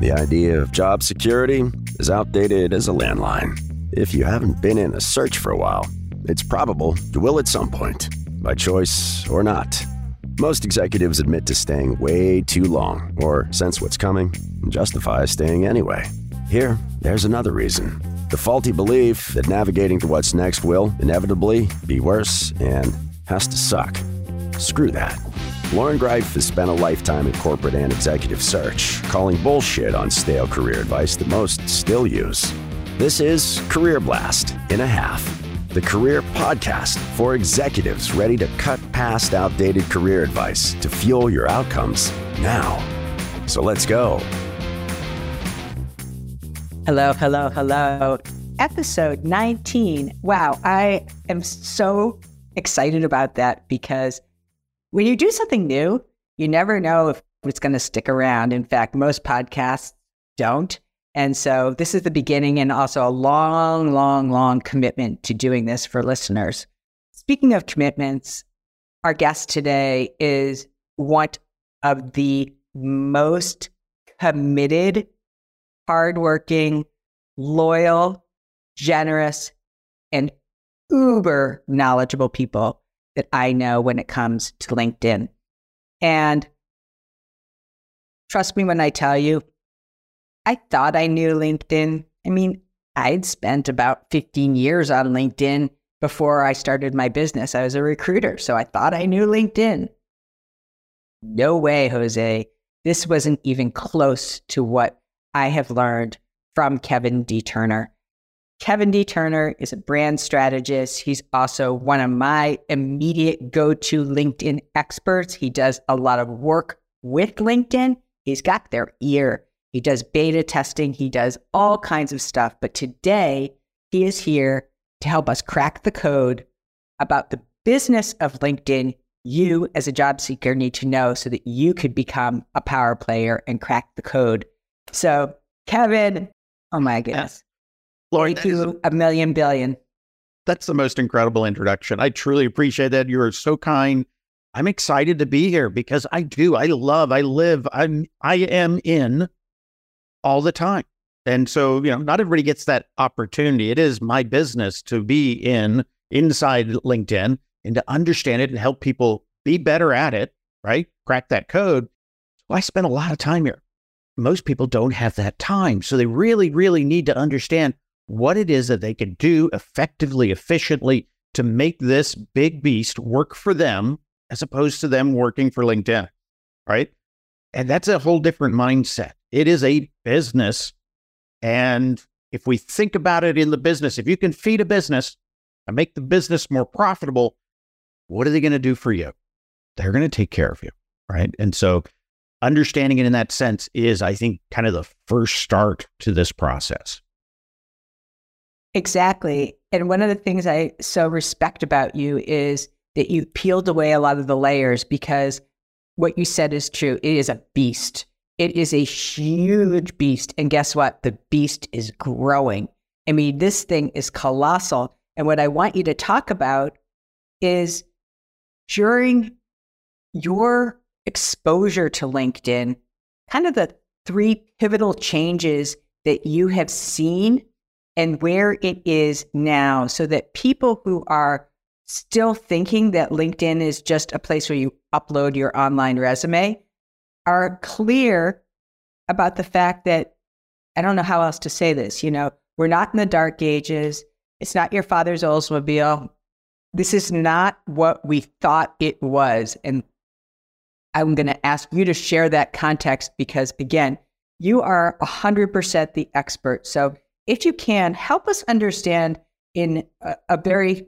The idea of job security is outdated as a landline. If you haven't been in a search for a while, it's probable you will at some point, by choice or not. Most executives admit to staying way too long, or sense what's coming, and justify staying anyway. Here, there's another reason the faulty belief that navigating to what's next will inevitably be worse and has to suck. Screw that. Loren Greif has spent a lifetime in corporate and executive search, calling bullshit on stale career advice that most still use. This is Career Blast in a Half, the career podcast for executives ready to cut past outdated career advice to fuel your outcomes now. So let's go. Hello, hello, hello. Episode 19. Wow, I am so excited about that because when you do something new, you never know if it's going to stick around. In fact, most podcasts don't. And so this is the beginning and also a long, long, long commitment to doing this for listeners. Speaking of commitments, our guest today is one of the most committed hardworking, loyal, generous, and uber knowledgeable people that I know when it comes to LinkedIn. And trust me when I tell you, I thought I knew LinkedIn. I mean, I'd spent about 15 years on LinkedIn before I started my business. I was a recruiter, so I thought I knew LinkedIn. No way, Jose. This wasn't even close to what I have learned from Kevin D. Turner. Kevin D. Turner is a brand strategist. He's also one of my immediate go to LinkedIn experts. He does a lot of work with LinkedIn. He's got their ear. He does beta testing. He does all kinds of stuff. But today, he is here to help us crack the code about the business of LinkedIn you, as a job seeker, need to know so that you could become a power player and crack the code so, Kevin, oh my uh, goodness. Loren, thank you a million billion. That's the most incredible introduction. I truly appreciate that. You are so kind. I'm excited to be here because I do. I love, I live, I'm I am in all the time. And so, you know, not everybody gets that opportunity. It is my business to be in inside LinkedIn and to understand it and help people be better at it, right? Crack that code. So I spend a lot of time here most people don't have that time. So they really, really need to understand what it is that they can do effectively, efficiently to make this big beast work for them as opposed to them working for LinkedIn. Right. And that's a whole different mindset. It is a business. And if we think about it in the business, if you can feed a business and make the business more profitable, what are they going to do for you? They're going to take care of you. Right. And so understanding it in that sense is, I think, kind of the first start to this process. Exactly. And one of the things I so respect about you is that you peeled away a lot of the layers because what you said is true. It is a beast. It is a huge beast. And guess what? The beast is growing. I mean, this thing is colossal. And what I want you to talk about is during your exposure to LinkedIn, kind of the three pivotal changes that you have seen and where it is now so that people who are still thinking that LinkedIn is just a place where you upload your online resume are clear about the fact that I don't know how else to say this, you know, we're not in the dark ages. It's not your father's Oldsmobile. This is not what we thought it was. And I'm going to ask you to share that context because, again, you are 100% the expert. So, if you can, help us understand in a, a very,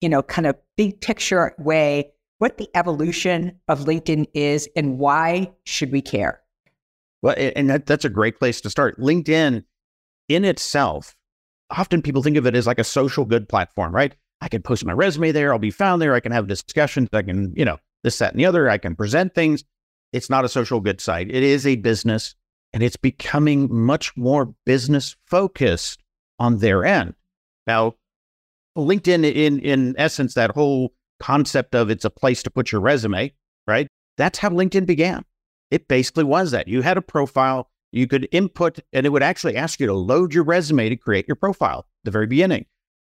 you know, kind of big picture way what the evolution of LinkedIn is and why should we care? Well, and that, that's a great place to start. LinkedIn in itself, often people think of it as like a social good platform, right? I can post my resume there, I'll be found there, I can have discussions, I can, you know, this, that, and the other. I can present things. It's not a social good site. It is a business and it's becoming much more business focused on their end. Now, LinkedIn, in, in essence, that whole concept of it's a place to put your resume, right? That's how LinkedIn began. It basically was that. You had a profile, You could input, and it would actually ask you to load your resume to create your profile the very beginning.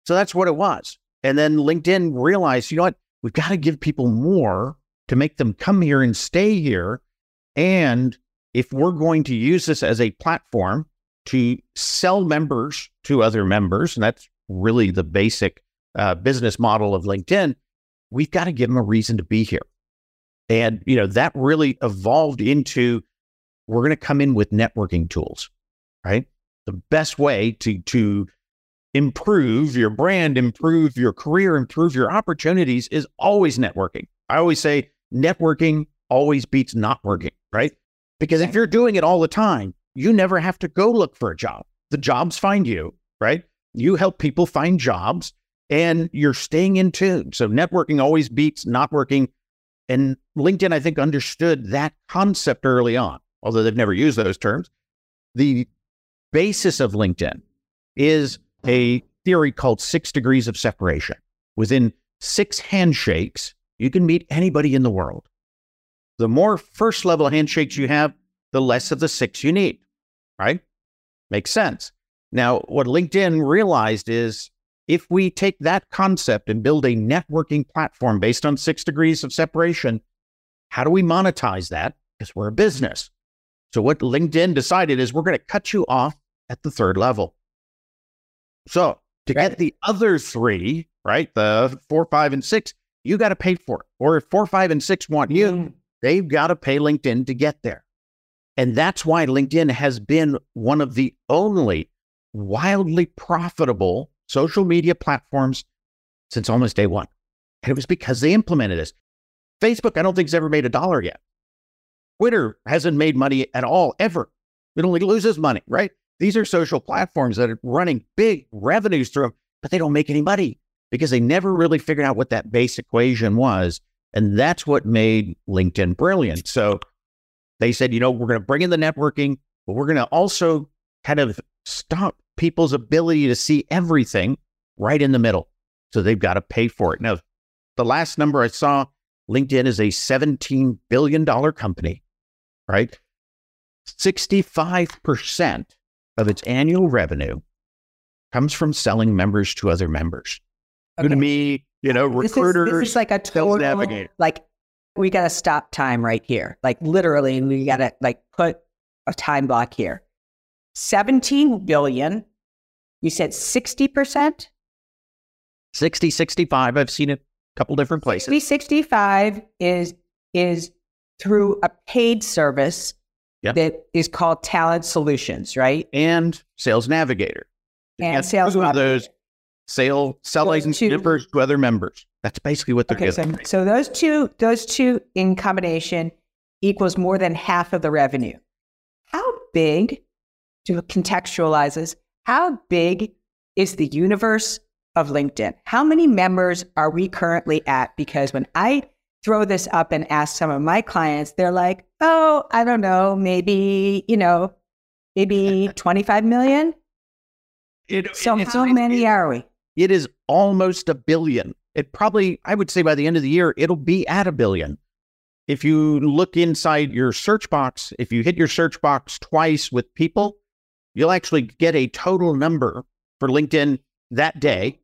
So that's what it was. And then LinkedIn realized, you know what? We've got to give people more to make them come here and stay here. And if we're going to use this as a platform to sell members to other members, and that's really the basic uh, business model of LinkedIn, we've got to give them a reason to be here. And, you know, that really evolved into we're going to come in with networking tools, right? The best way to, to improve your brand, improve your career, improve your opportunities is always networking. I always say networking always beats not working, right? Because if you're doing it all the time, you never have to go look for a job. The jobs find you, right? You help people find jobs and you're staying in tune. So networking always beats not working. And LinkedIn, I think, understood that concept early on, although they've never used those terms. The basis of LinkedIn is a theory called six degrees of separation. Within six handshakes, you can meet anybody in the world. The more first level handshakes you have, the less of the six you need, right? Makes sense. Now, what LinkedIn realized is if we take that concept and build a networking platform based on six degrees of separation, how do we monetize that? Because we're a business. So, what LinkedIn decided is we're going to cut you off at the third level. So to right. get the other three, right, the four, five, and six, you got to pay for it. Or if four, five, and six want you, mm. They've got to pay LinkedIn to get there. And that's why LinkedIn has been one of the only wildly profitable social media platforms since almost day one. And it was because they implemented this. Facebook, I don't think has ever made a dollar yet. Twitter hasn't made money at all, ever. It only loses money, right? These are social platforms that are running big revenues through them, but they don't make any money because they never really figured out what that base equation was. And that's what made LinkedIn brilliant. So they said, you know, we're going to bring in the networking, but we're going to also kind of stop people's ability to see everything right in the middle. So they've got to pay for it. Now, the last number I saw, LinkedIn is a $17 billion company, right? 65% of its annual revenue comes from selling members to other members. Okay. To me, you know, recruiters. This is, this is like a total, navigator. like we got to stop time right here. Like literally, we got to like put a time block here. 17 billion. You said 60%? 60, 65. I've seen it a couple different places. 60, 65 is, is through a paid service yep. that is called Talent Solutions, right? And Sales Navigator. And, and Sales Navigator. those sale selling members to other members. That's basically what they're okay, So, so those two, those two in combination equals more than half of the revenue. How big, to contextualize this, how big is the universe of LinkedIn? How many members are we currently at? Because when I throw this up and ask some of my clients, they're like, oh, I don't know, maybe, you know, maybe 25 million. It, so how many are we? It is almost a billion. It probably, I would say by the end of the year, it'll be at a billion. If you look inside your search box, if you hit your search box twice with people, you'll actually get a total number for LinkedIn that day.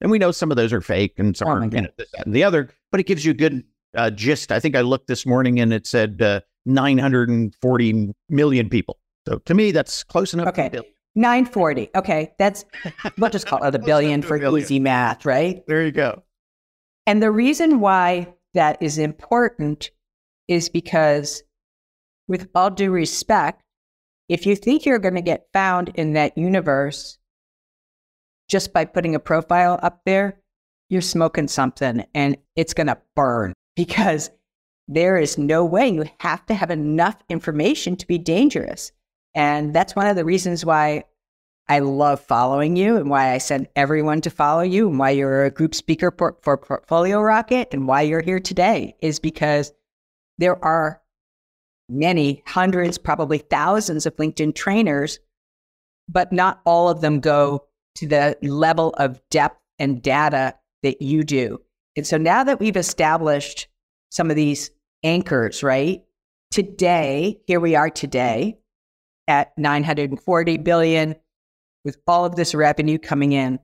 And we know some of those are fake and some oh are you know, this, that, and the other but it gives you a good uh, gist. I think I looked this morning and it said uh, 940 million people. So to me, that's close enough. Okay. 940. Okay. That's, we'll just call it a billion for billion. easy math, right? There you go. And the reason why that is important is because, with all due respect, if you think you're going to get found in that universe just by putting a profile up there, you're smoking something and it's going to burn because there is no way you have to have enough information to be dangerous. And that's one of the reasons why I love following you and why I send everyone to follow you and why you're a group speaker for, for Portfolio Rocket and why you're here today is because there are many hundreds, probably thousands of LinkedIn trainers, but not all of them go to the level of depth and data that you do. And so now that we've established some of these anchors, right? Today, here we are today. At 940 billion with all of this revenue coming in.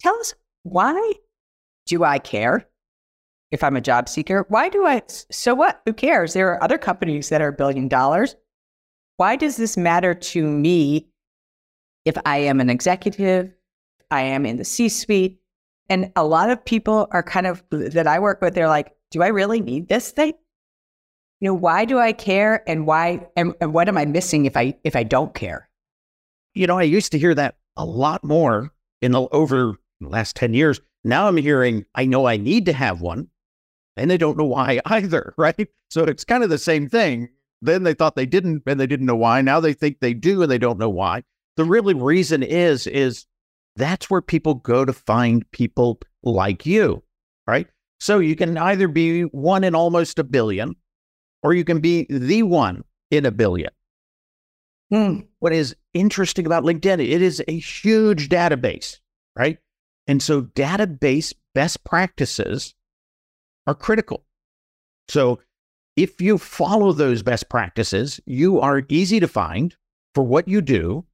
Tell us why do I care if I'm a job seeker? Why do I? So what? Who cares? There are other companies that are billion dollars. Why does this matter to me if I am an executive, I am in the C suite? And a lot of people are kind of that I work with, they're like, do I really need this thing? You know, why do I care and why and, and what am I missing if I if I don't care? You know, I used to hear that a lot more in the over the last 10 years. Now I'm hearing I know I need to have one and they don't know why either, right? So it's kind of the same thing. Then they thought they didn't and they didn't know why. Now they think they do and they don't know why. The really reason is is that's where people go to find people like you, right? So you can either be one in almost a billion or you can be the one in a billion. Hmm. What is interesting about LinkedIn, it is a huge database, right? And so database best practices are critical. So if you follow those best practices, you are easy to find for what you do,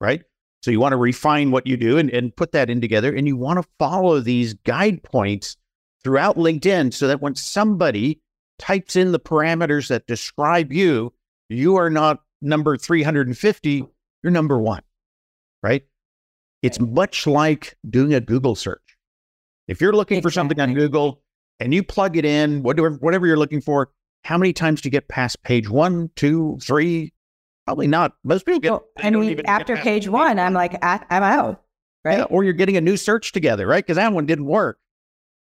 right? So you want to refine what you do and, and put that in together. And you want to follow these guide points throughout LinkedIn so that when somebody types in the parameters that describe you, you are not number 350, you're number one, right? It's much like doing a Google search. If you're looking exactly. for something on Google and you plug it in, whatever, whatever you're looking for, how many times do you get past page one, two, three, Probably not. Most people get. Well, I mean, after page one, I'm like, I'm out, right? Yeah, or you're getting a new search together, right? Because that one didn't work.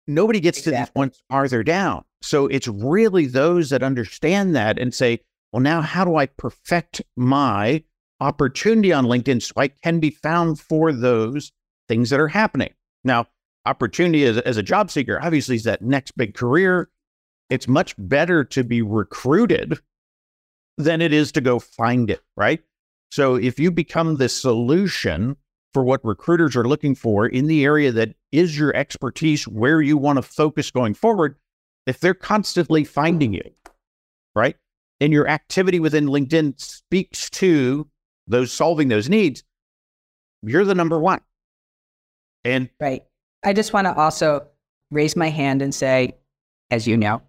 Nobody gets exactly. to this one farther down. So it's really those that understand that and say, well, now how do I perfect my opportunity on LinkedIn so I can be found for those things that are happening? Now, opportunity as, as a job seeker obviously is that next big career. It's much better to be recruited than it is to go find it, right? So if you become the solution for what recruiters are looking for in the area that is your expertise, where you want to focus going forward, if they're constantly finding you, right? And your activity within LinkedIn speaks to those solving those needs, you're the number one. And right. I just want to also raise my hand and say, as you know,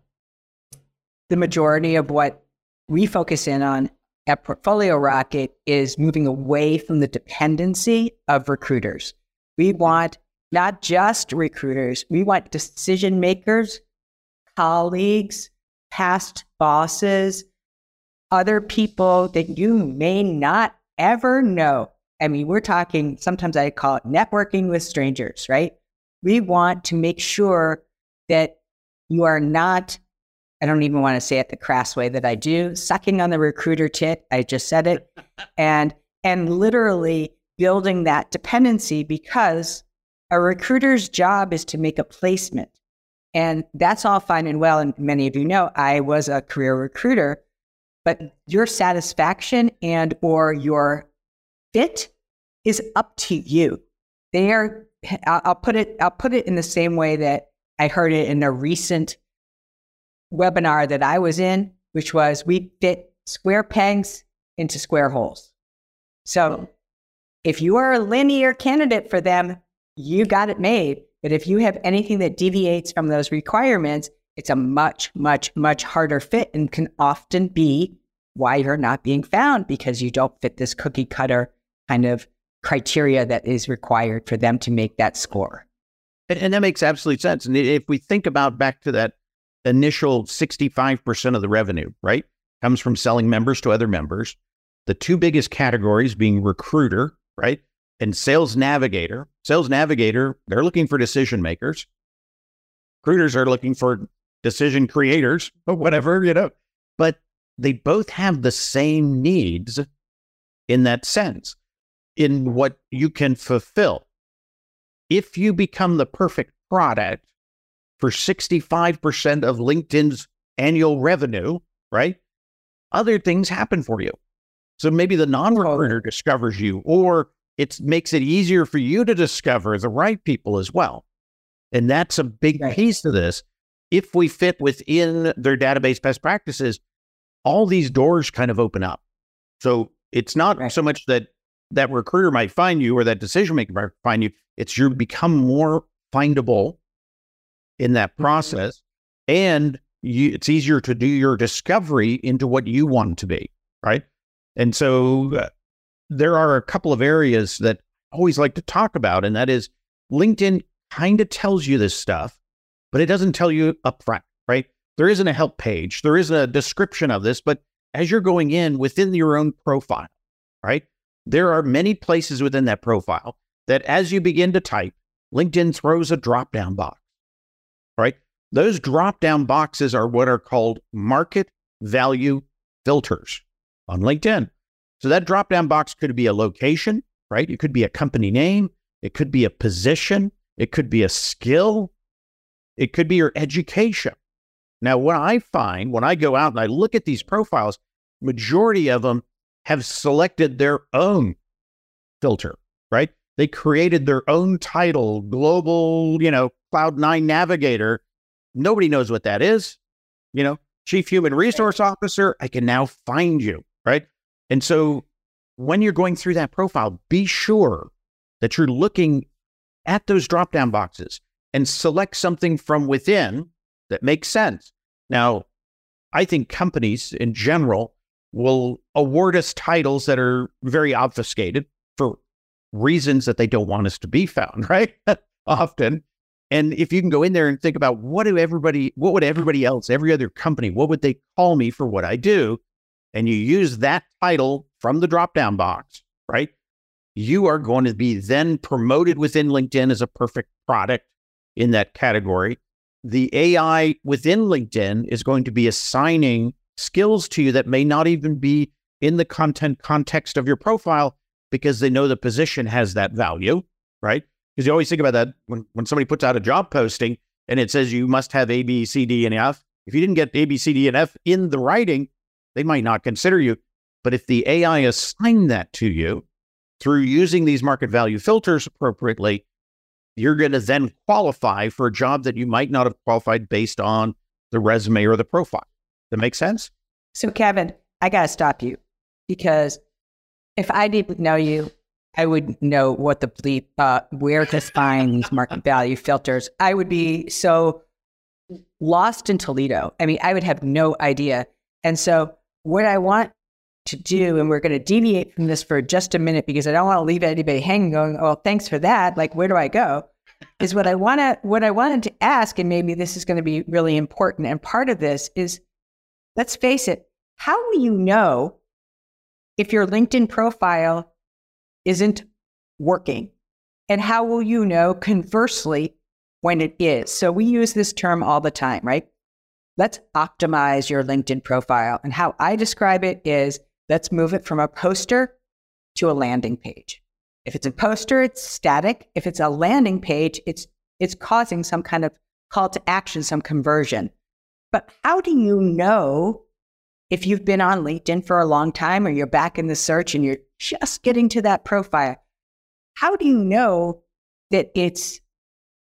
the majority of what we focus in on at Portfolio Rocket is moving away from the dependency of recruiters. We want not just recruiters, we want decision makers, colleagues, past bosses, other people that you may not ever know. I mean, we're talking, sometimes I call it networking with strangers, right? We want to make sure that you are not I don't even want to say it the crass way that I do, sucking on the recruiter tit. I just said it. and and literally building that dependency because a recruiter's job is to make a placement. And that's all fine and well. And many of you know I was a career recruiter, but your satisfaction and or your fit is up to you. They are I'll put it I'll put it in the same way that I heard it in a recent webinar that I was in, which was we fit square pegs into square holes. So hmm. if you are a linear candidate for them, you got it made. But if you have anything that deviates from those requirements, it's a much, much, much harder fit and can often be why you're not being found because you don't fit this cookie cutter kind of criteria that is required for them to make that score. And, and that makes absolute sense. And if we think about back to that initial 65% of the revenue, right? Comes from selling members to other members. The two biggest categories being recruiter, right? And sales navigator. Sales navigator, they're looking for decision makers. Recruiters are looking for decision creators or whatever, you know. But they both have the same needs in that sense, in what you can fulfill. If you become the perfect product, for 65% of LinkedIn's annual revenue, right? Other things happen for you. So maybe the non recruiter discovers you, or it makes it easier for you to discover the right people as well. And that's a big right. piece of this. If we fit within their database best practices, all these doors kind of open up. So it's not Right. so much that that recruiter might find you or that decision maker might find you. It's you become more findable in that Mhm. process, and you, it's easier to do your discovery into what you want to be, right? And so uh, there are a couple of areas that I always like to talk about, and that is LinkedIn kind of tells you this stuff, but it doesn't tell you upfront, right? There isn't a help page, there isn't a description of this, but as you're going in within your own profile, right? There are many places within that profile that as you begin to type, LinkedIn throws a drop down box, right? Those drop down boxes are what are called market value filters on LinkedIn. So that drop down box could be a location, right? It could be a company name, it could be a position, it could be a skill, it could be your education. Now, what I find when I go out and I look at these profiles, majority of them have selected their own filter, right? They created their own title, global, you know, Cloud Nine Navigator. Nobody knows what that is. You know, Chief Human Resource Officer, I can now find you, right? And so when you're going through that profile, be sure that you're looking at those drop down boxes and select something from within that makes sense. Now, I think companies in general will award us titles that are very obfuscated for reasons that they don't want us to be found, right? Often. And if you can go in there and think about what do everybody, what would everybody else, every other company, what would they call me for what I do? And you use that title from the drop down box, right? You are going to be then promoted within LinkedIn as a perfect product in that category. The AI within LinkedIn is going to be assigning skills to you that may not even be in the content context of your profile because they know the position has that value, right? Because you always think about that when, when somebody puts out a job posting and it says you must have A, B, C, D, and F. If you didn't get A, B, C, D, and F in the writing, they might not consider you. But if the AI assigned that to you through using these market value filters appropriately, you're going to then qualify for a job that you might not have qualified based on the resume or the profile. That makes sense? So, Kevin, I got to stop you because if I didn't know you, I would know what the bleep, uh, where to find these market value filters. I would be so lost in Toledo. I mean, I would have no idea. And so, what I want to do, and we're going to deviate from this for just a minute because I don't want to leave anybody hanging, going, "Oh, thanks for that." Like, where do I go? Is what I want to, what I wanted to ask, and maybe this is going to be really important. And part of this is, let's face it, how will you know if your LinkedIn profile isn't working? And how will you know conversely when it is? So we use this term all the time, right? Let's optimize your LinkedIn profile. And how I describe it is let's move it from a poster to a landing page. If it's a poster, it's static. If it's a landing page, it's it's causing some kind of call to action, some conversion. But how do you know if you've been on LinkedIn for a long time or you're back in the search and you're just getting to that profile? How do you know that it's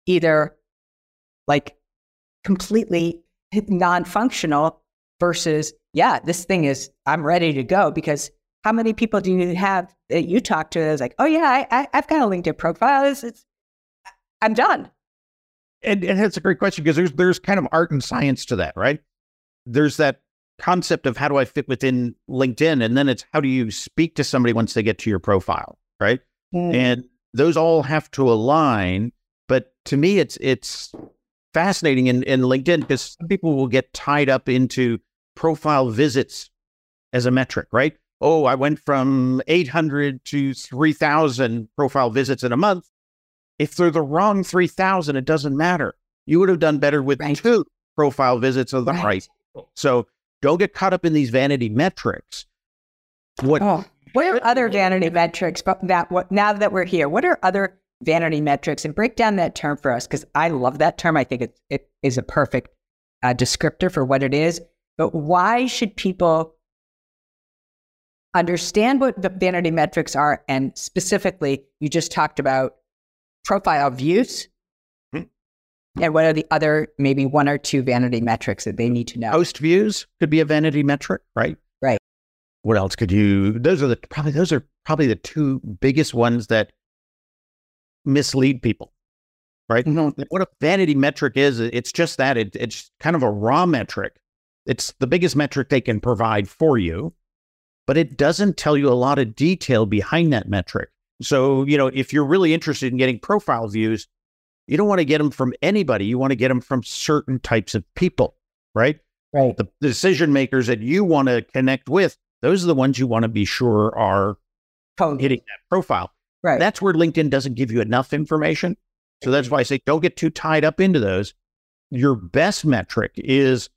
either like completely non functional versus, yeah, this thing is, I'm ready to go? Because how many people do you have that you talk to that's like, oh, yeah, I, I, I've got a LinkedIn profile. It's, it's, I'm done. And, and that's a great question because there's there's kind of art and science to that, right? There's that concept of how do I fit within LinkedIn, and then it's how do you speak to somebody once they get to your profile, right? Mm. And those all have to align. But to me, it's it's fascinating in, in LinkedIn because some people will get tied up into profile visits as a metric, right? Oh, I went from 800 to 3,000 profile visits in a month. If they're the wrong 3,000, it doesn't matter. You would have done better with Right. two profile visits of the Right. right. So don't get caught up in these vanity metrics. What Oh, what are other vanity metrics? But that what now that we're here, what are other vanity metrics? And break down that term for us because I love that term. I think it it is a perfect uh, descriptor for what it is. But why should people understand what the vanity metrics are? And specifically, you just talked about profile views. Hmm. And what are the other maybe one or two vanity metrics that they need to know? post views could be a vanity metric, right? Right. what else could you? Those are the probably those are probably the two biggest ones that mislead people, right? What a vanity metric is, it's just that it, it's kind of a raw metric. It's the biggest metric they can provide for you, but it doesn't tell you a lot of detail behind that metric. So, you know, if you're really interested in getting profile views, you don't want to get them from anybody. You want to get them from certain types of people, right? Right. The decision makers that you want to connect with, those are the ones you want to be sure are Totally. hitting that profile. Right. That's where LinkedIn doesn't give you enough information. So that's why I say don't get too tied up into those. Your best metric is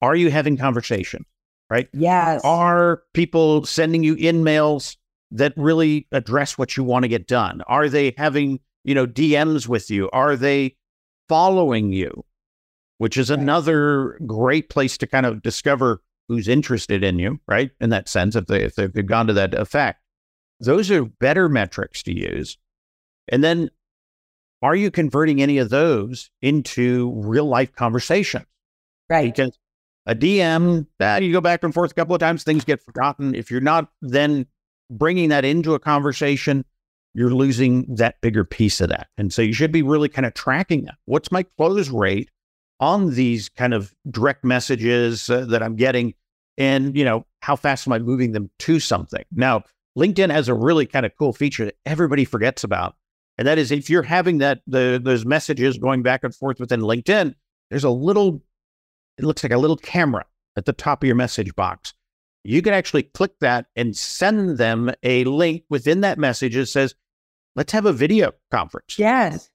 are you having conversation? Right? Yes. Are people sending you emails that really address what you want to get done? Are they having, you know, DMs with you? Are they following you? Which is Right. another great place to kind of discover who's interested in you, right? In that sense, if they if they've gone to that effect. Those are better metrics to use. And then are you converting any of those into real life conversations? right. because a DM, that you go back and forth a couple of times, things get forgotten. If you're not then bringing that into a conversation, you're losing that bigger piece of that. And so you should be really kind of tracking that. What's my close rate on these kind of direct messages uh, that I'm getting? And, you know, how fast am I moving them to something? Now, LinkedIn has a really kind of cool feature that everybody forgets about. And that is if you're having that, the, those messages going back and forth within LinkedIn, there's a little it looks like a little camera at the top of your message box. You can actually click that and send them a link within that message that says, let's have a video conference. Yes.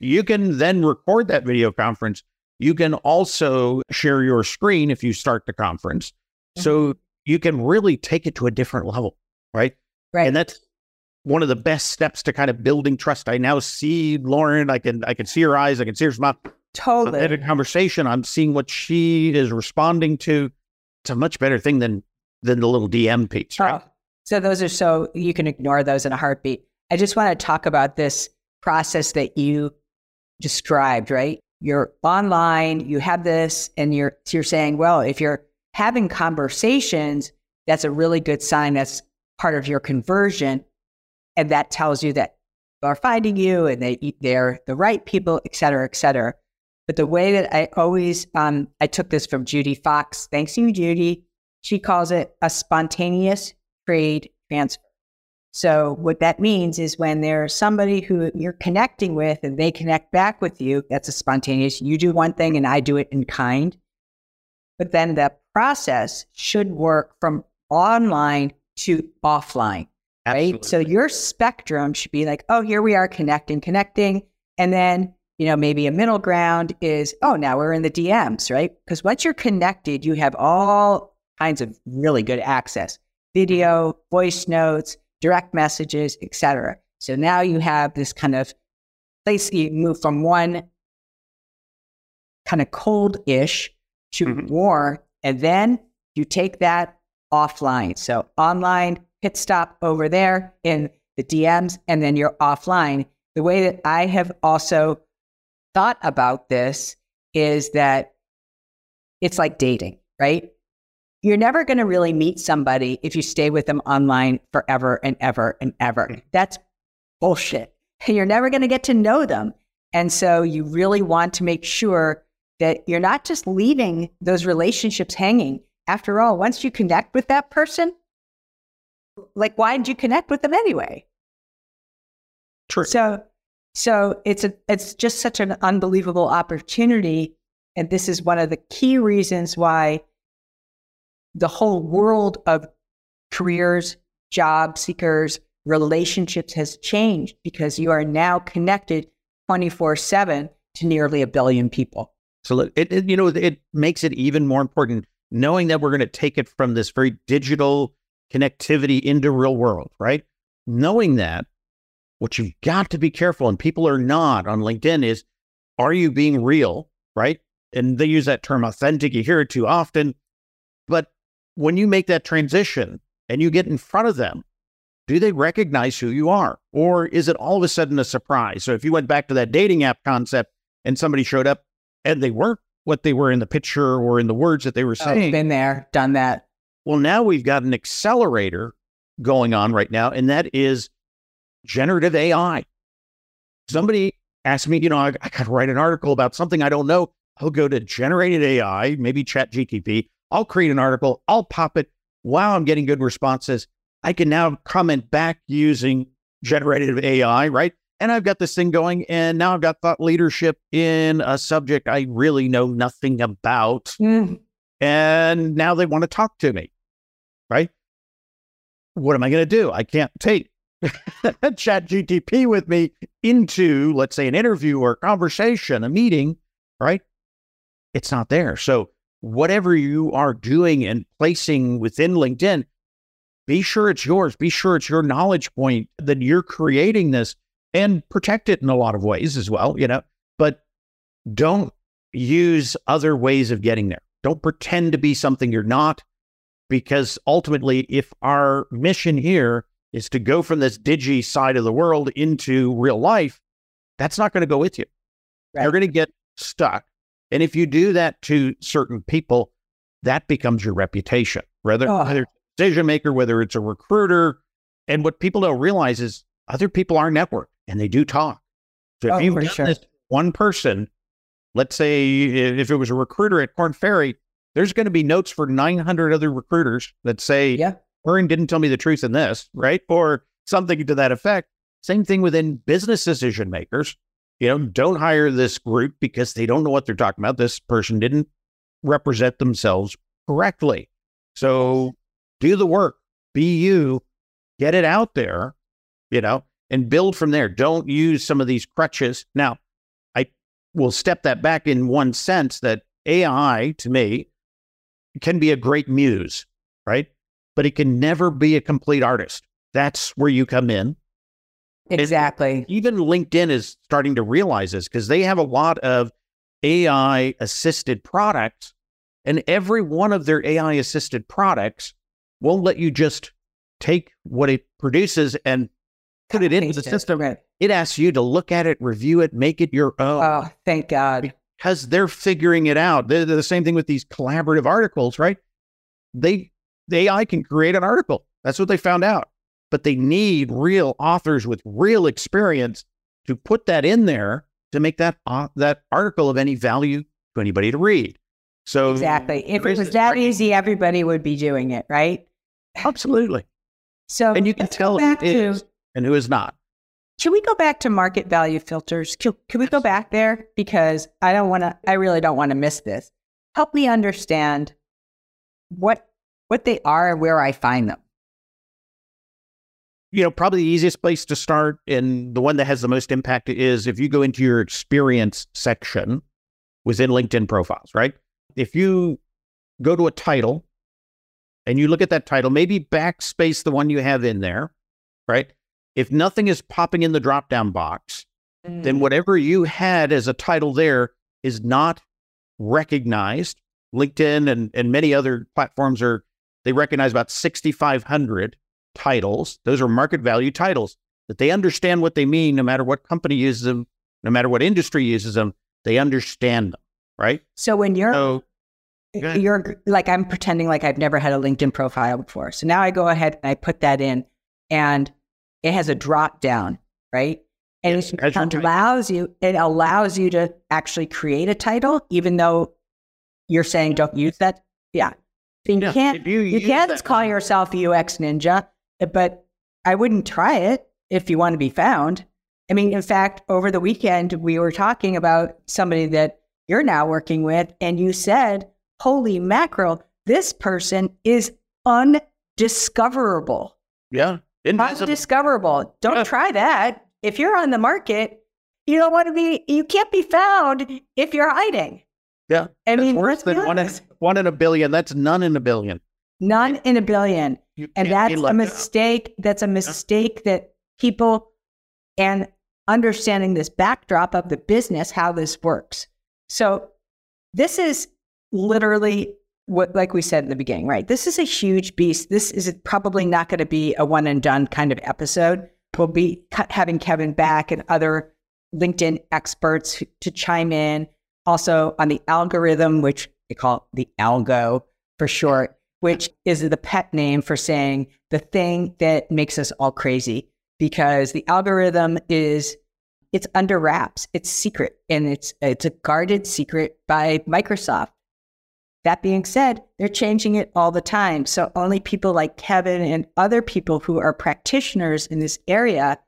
You can then record that video conference. You can also share your screen if you start the conference. So mm-hmm. you can really take it to a different level, right? Right. And that's one of the best steps to kind of building trust. I now see Loren. I can I can see her eyes. I can see her smile. totally. In a conversation, I'm seeing what she is responding to. It's a much better thing than than the little DM piece, right? Oh, so those are so you can ignore those in a heartbeat. I just want to talk about this process that you described, right? You're online, you have this, and you're you're saying, well, if you're having conversations, that's a really good sign. That's part of your conversion, and that tells you that are finding you and they they're the right people, et cetera, et cetera. But the way that I always um, I took this from Judy Fox. Thanks to you, Judy. She calls it a spontaneous trade transfer. So what that means is when there's somebody who you're connecting with and they connect back with you, that's a spontaneous. You do one thing and I do it in kind. But then the process should work from online to offline, right? So your spectrum should be like, oh, here we are connecting, connecting. And then, you know, maybe a middle ground is, oh, now we're in the DMs, right? Because once you're connected, you have all kinds of really good access video, voice notes, direct messages, etc. So now you have this kind of place you move from one kind of cold-ish to Mhm. warm, and then you take that offline. So online, hit stop over there in the DMs, and then you're offline. The way that I have also thought about this is that it's like dating, right? You're never going to really meet somebody if you stay with them online forever and ever and ever. Mm. That's bullshit. You're never going to get to know them. And so you really want to make sure that you're not just leaving those relationships hanging. After all, once you connect with that person, like why did you connect with them anyway? True. So, so it's a, it's just such an unbelievable opportunity, and this is one of the key reasons why the whole world of careers, job seekers, relationships has changed because you are now connected twenty four seven to nearly a billion people. So it, it you know it makes it even more important knowing that we're going to take it from this very digital connectivity into real world, right? Knowing that what you've got to be careful and people are not on LinkedIn is are you being real, right? And they use that term authentic, you hear it too often. But when you make that transition and you get in front of them, do they recognize who you are? Or is it all of a sudden a surprise? So if you went back to that dating app concept and somebody showed up and they weren't what they were in the picture or in the words that they were Oh, saying, been there, done that. Well, now we've got an accelerator going on right now, and that is generative AI. Somebody asked me, you know, I, I got to write an article about something I don't know. I'll go to generated AI, maybe Chat GTP. I'll create an article. I'll pop it. Wow, I'm getting good responses. I can now comment back using generative AI, right? And I've got this thing going, and now I've got thought leadership in a subject I really know nothing about. Mm. And now they want to talk to me, right? What am I going to do? I can't take chat GTP with me into, let's say, an interview or a conversation, a meeting, right? It's not there. So, whatever you are doing and placing within LinkedIn, be sure it's yours. Be sure it's your knowledge point that you're creating this and protect it in a lot of ways as well, you know, but don't use other ways of getting there. Don't pretend to be something you're not, because ultimately, if our mission here is to go from this digi side of the world into real life, that's not going to go with you. Right. You're going to get stuck. And if you do that to certain people, that becomes your reputation, whether, oh. whether decision maker, whether it's a recruiter. And what people don't realize is other people are networked and they do talk. So if oh, you've done sure. this one person, let's say if it was a recruiter at Korn Ferry, there's going to be notes for 900 other recruiters that say, yeah. Warren didn't tell me the truth in this, right? Or something to that effect. Same thing within business decision makers. You know, don't hire this group because they don't know what they're talking about. This person didn't represent themselves correctly. So do the work, be you, get it out there, you know, and build from there. Don't use some of these crutches. Now, I will step that back in one sense that AI to me can be a great muse, right? But it can never be a complete artist. That's where you come in. Exactly. And even LinkedIn is starting to realize this because they have a lot of AI assisted products, and every one of their AI assisted products won't let you just take what it produces and put it into the system. Right. It asks you to look at it, review it, make it your own. Oh, thank God. Because they're figuring it out. They're, they're the same thing with these collaborative articles, right? They the AI can create an article. That's what they found out. But they need real authors with real experience to put that in there to make that uh, that article of any value to anybody to read. So exactly, if it was that easy, everybody would be doing it, right? Absolutely. So and you can tell who is and who is not. Should we go back to market value filters? Can, can we go back there because I don't want to. I really don't want to miss this. Help me understand what what they are and where I find them. You know, probably the easiest place to start and the one that has the most impact is if you go into your experience section within LinkedIn profiles, right? If you go to a title and you look at that title, maybe backspace the one you have in there, right? If nothing is popping in the drop down box, mm. then whatever you had as a title there is not recognized. LinkedIn and, and many other platforms are, they recognize about 6,500 titles. Those are market value titles that they understand what they mean no matter what company uses them, no matter what industry uses them, they understand them, right? So when you're so, you're like I'm pretending like I've never had a LinkedIn profile before. So now I go ahead and I put that in and it has a drop down, right? And yes, it allows you it allows you to actually create a title, even though you're saying don't use that. Yeah. So you yeah, can't you, you can't that. call yourself UX ninja, but I wouldn't try it if you want to be found. I mean, in fact, over the weekend we were talking about somebody that you're now working with, and you said, Holy mackerel, this person is undiscoverable. Yeah. Undiscoverable. Don't yeah. try that. If you're on the market, you don't want to be, you can't be found if you're hiding. Yeah. I mean, worse than one in, one in a billion. That's none in a billion. None in a billion. And that's a mistake. That's a mistake yeah. that people and understanding this backdrop of the business, how this works. So this is literally what, like we said in the beginning, right? This is a huge beast. This is probably not going to be a one and done kind of episode. We'll be having Kevin back and other LinkedIn experts to chime in. Also on the algorithm, which they call the algo for short, which is the pet name for saying the thing that makes us all crazy because the algorithm is it's under wraps, it's secret, and it's it's a guarded secret by Microsoft. That being said, they're changing it all the time. So only people like Kevin and other people who are practitioners in this area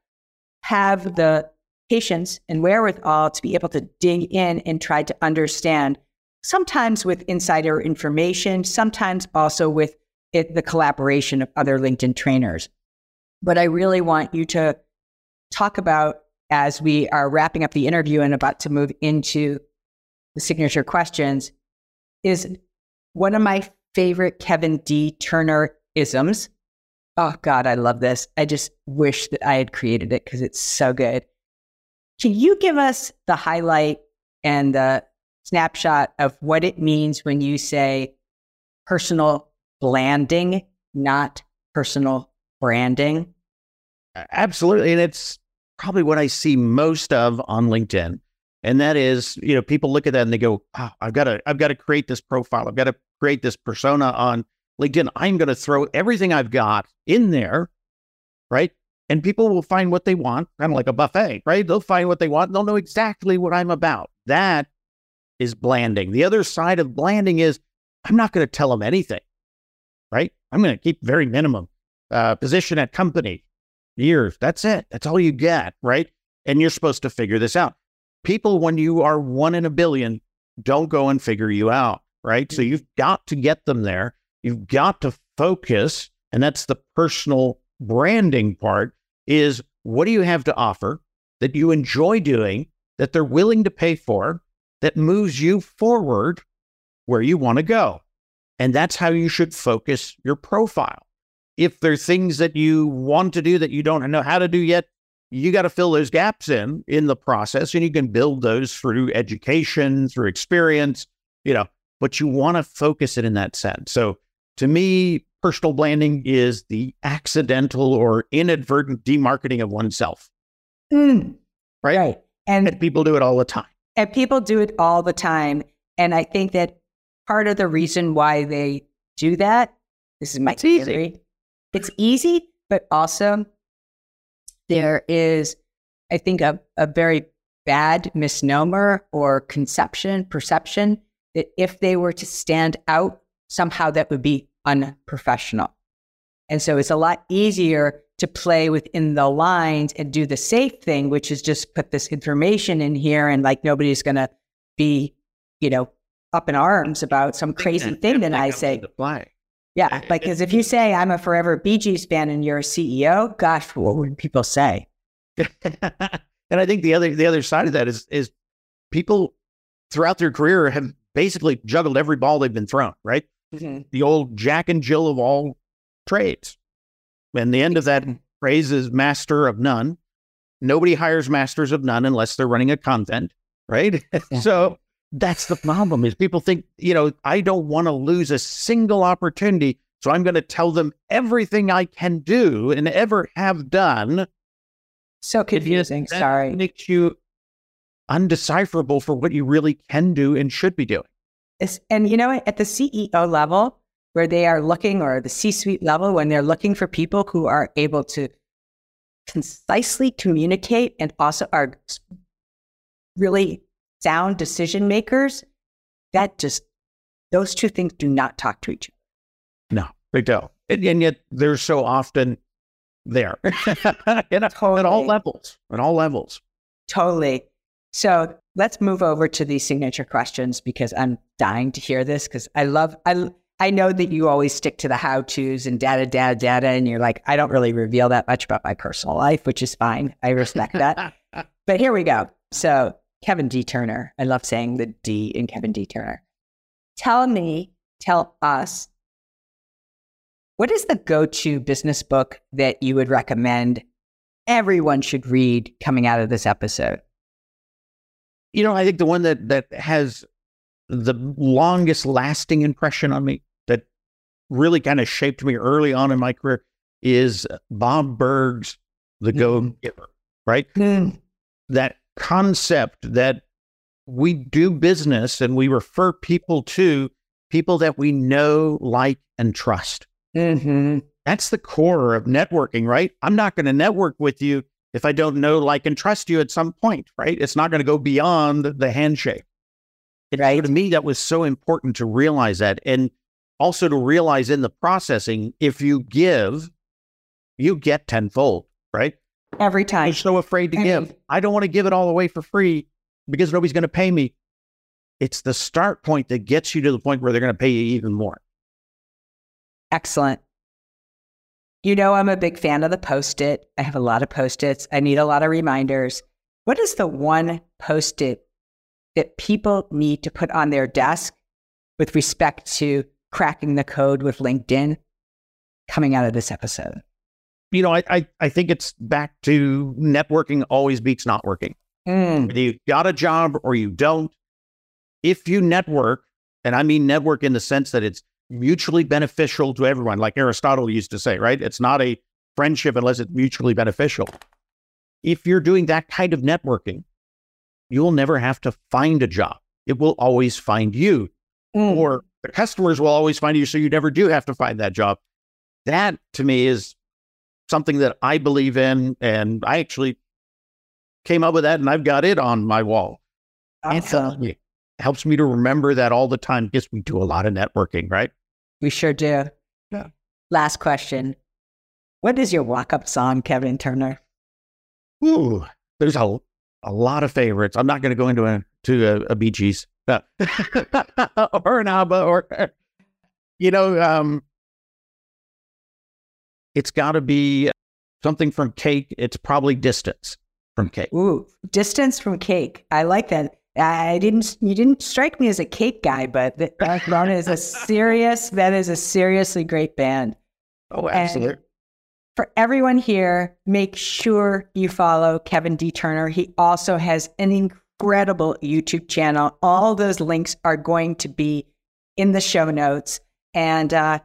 have the patience and wherewithal to be able to dig in and try to understand, sometimes with insider information, sometimes also with it, the collaboration of other LinkedIn trainers. But I really want you to talk about as we are wrapping up the interview and about to move into the signature questions is one of my favorite Kevin D. Turner isms. Oh, God, I love this. I just wish that I had created it because it's so good. Can you give us the highlight and the snapshot of what it means when you say personal blanding, not personal branding? Absolutely. And it's probably what I see most of on LinkedIn. And that is, you know, people look at that and they go, oh, I've got to, I've got to create this profile. I've got to create this persona on LinkedIn. I'm going to throw everything I've got in there, right? And people will find what they want, kind of like a buffet, right? They'll find what they want. They'll know exactly what I'm about. That is blanding. The other side of blanding is I'm not going to tell them anything, right? I'm going to keep very minimum uh, position at company, years. That's it. That's all you get, right? And you're supposed to figure this out. People, when you are one in a billion, don't go and figure you out right? So you've got to get them there. You've got to focus. And that's the personal branding part is what do you have to offer that you enjoy doing, that they're willing to pay for, that moves you forward where you want to go. And that's how you should focus your profile. If there are things that you want to do that you don't know how to do yet, you got to fill those gaps in in the process and you can build those through education, through experience, you know, but you want to focus it in that sense. So to me, personal blanding is the accidental or inadvertent demarketing of oneself. Mm, right? Right. And, and people do it all the time. And people do it all the time. And I think that part of the reason why they do that, this is my it's theory. Easy. It's easy, but also there is, I think, a, a very bad misnomer or conception, perception that if they were to stand out, somehow that would be unprofessional. And so it's a lot easier to play within the lines and do the safe thing, which is just put this information in here and like nobody's going to be, you know, up in arms about some crazy thing that I say. Yeah, because if you say I'm a forever Bee Gees fan and you're a CEO, gosh, what would people say? and I think the other the other side of that is is people throughout their career have basically juggled every ball they've been thrown, right? Mm-hmm. The old Jack and Jill of all trades. And the end of that phrase is master of none. Nobody hires masters of none unless they're running a content, right? Yeah. so that's the problem is people think, you know, I don't want to lose a single opportunity. So I'm going to tell them everything I can do and ever have done. So confusing. Sorry. Makes you undecipherable for what you really can do and should be doing. And you know, at the CEO level, where they are looking, or the C suite level, when they're looking for people who are able to concisely communicate and also are really sound decision makers, that just, those two things do not talk to each other. No, they don't. And, and yet they're so often there at, totally. at all levels, at all levels. Totally. So let's move over to these signature questions because I'm dying to hear this because I love I I know that you always stick to the how tos and data, data, data, and you're like, I don't really reveal that much about my personal life, which is fine. I respect that. but here we go. So Kevin D. Turner, I love saying the D in Kevin D. Turner. Tell me, tell us, what is the go-to business book that you would recommend everyone should read coming out of this episode? You know, I think the one that that has the longest lasting impression on me that really kind of shaped me early on in my career is Bob Burg's The. Go Giver, right? Mm. That concept that we do business and we refer people to people that we know, like, and trust. Mm-hmm. That's the core of networking, right? I'm not going to network with you if I don't know, like, and trust you at some point, right? It's not going to go beyond the handshake. And Right. to me, that was so important to realize that. And also to realize in the processing, if you give, you get tenfold, right? Every time. I'm so afraid to give. I don't want to give it all away for free because nobody's going to pay me. It's the start point that gets you to the point where they're going to pay you even more. Excellent. You know, I'm a big fan of the post it. I have a lot of post its. I need a lot of reminders. What is the one post it that people need to put on their desk with respect to cracking the code with LinkedIn coming out of this episode? You know, I, I, I think it's back to networking always beats not working. Mm, Whether you got a job or you don't, if you network, and I mean network in the sense that it's mutually beneficial to everyone, like Aristotle used to say, right? It's not a friendship unless it's mutually beneficial. If you're doing that kind of networking, you will never have to find a job. It will always find you, mm. or the customers will always find you, so you never do have to find that job. That to me is something that I believe in, and I actually came up with that, and I've got it on my wall. It helps Awesome. me. Helps me to remember that all the time because we do a lot of networking, right? We sure do. Yeah. Last question. What is your walk up song, Kevin Turner? Ooh, there's a, a lot of favorites. I'm not going to go into a to a, a Bee Gees or an ABBA or you know, um, it's got to be something from Cake. It's probably Distance from Cake. Ooh, distance from cake. I like that. I didn't. You didn't strike me as a cake guy, but that, that is a serious. That is a seriously great band. Oh, absolutely. For everyone here, make sure you follow Kevin D. Turner. He also has an incredible YouTube channel. All those links are going to be in the show notes. And uh,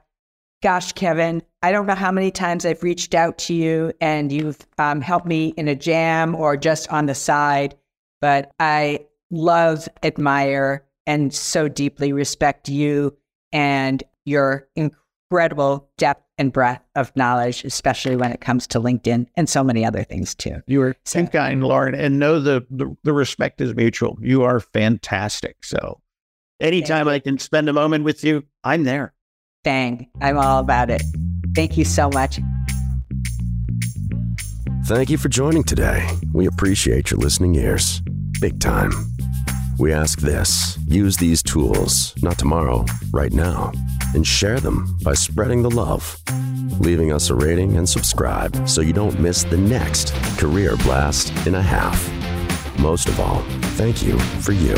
gosh, Kevin, I don't know how many times I've reached out to you and you've um, helped me in a jam or just on the side, but I love, admire, and so deeply respect you and your incredible depth and breadth of knowledge, especially when it comes to LinkedIn and so many other things too. You are So- too kind, Loren, and know the, the the respect is mutual. You are fantastic. So, anytime I can spend a moment with you, I'm there. Dang, I'm all about it. Thank you so much. Thank you for joining today. We appreciate your listening ears. Big time. We ask this use these tools, not tomorrow, right now, and share them by spreading the love, leaving us a rating and subscribe so you don't miss the next career blast in a half. Most of all, thank you for you.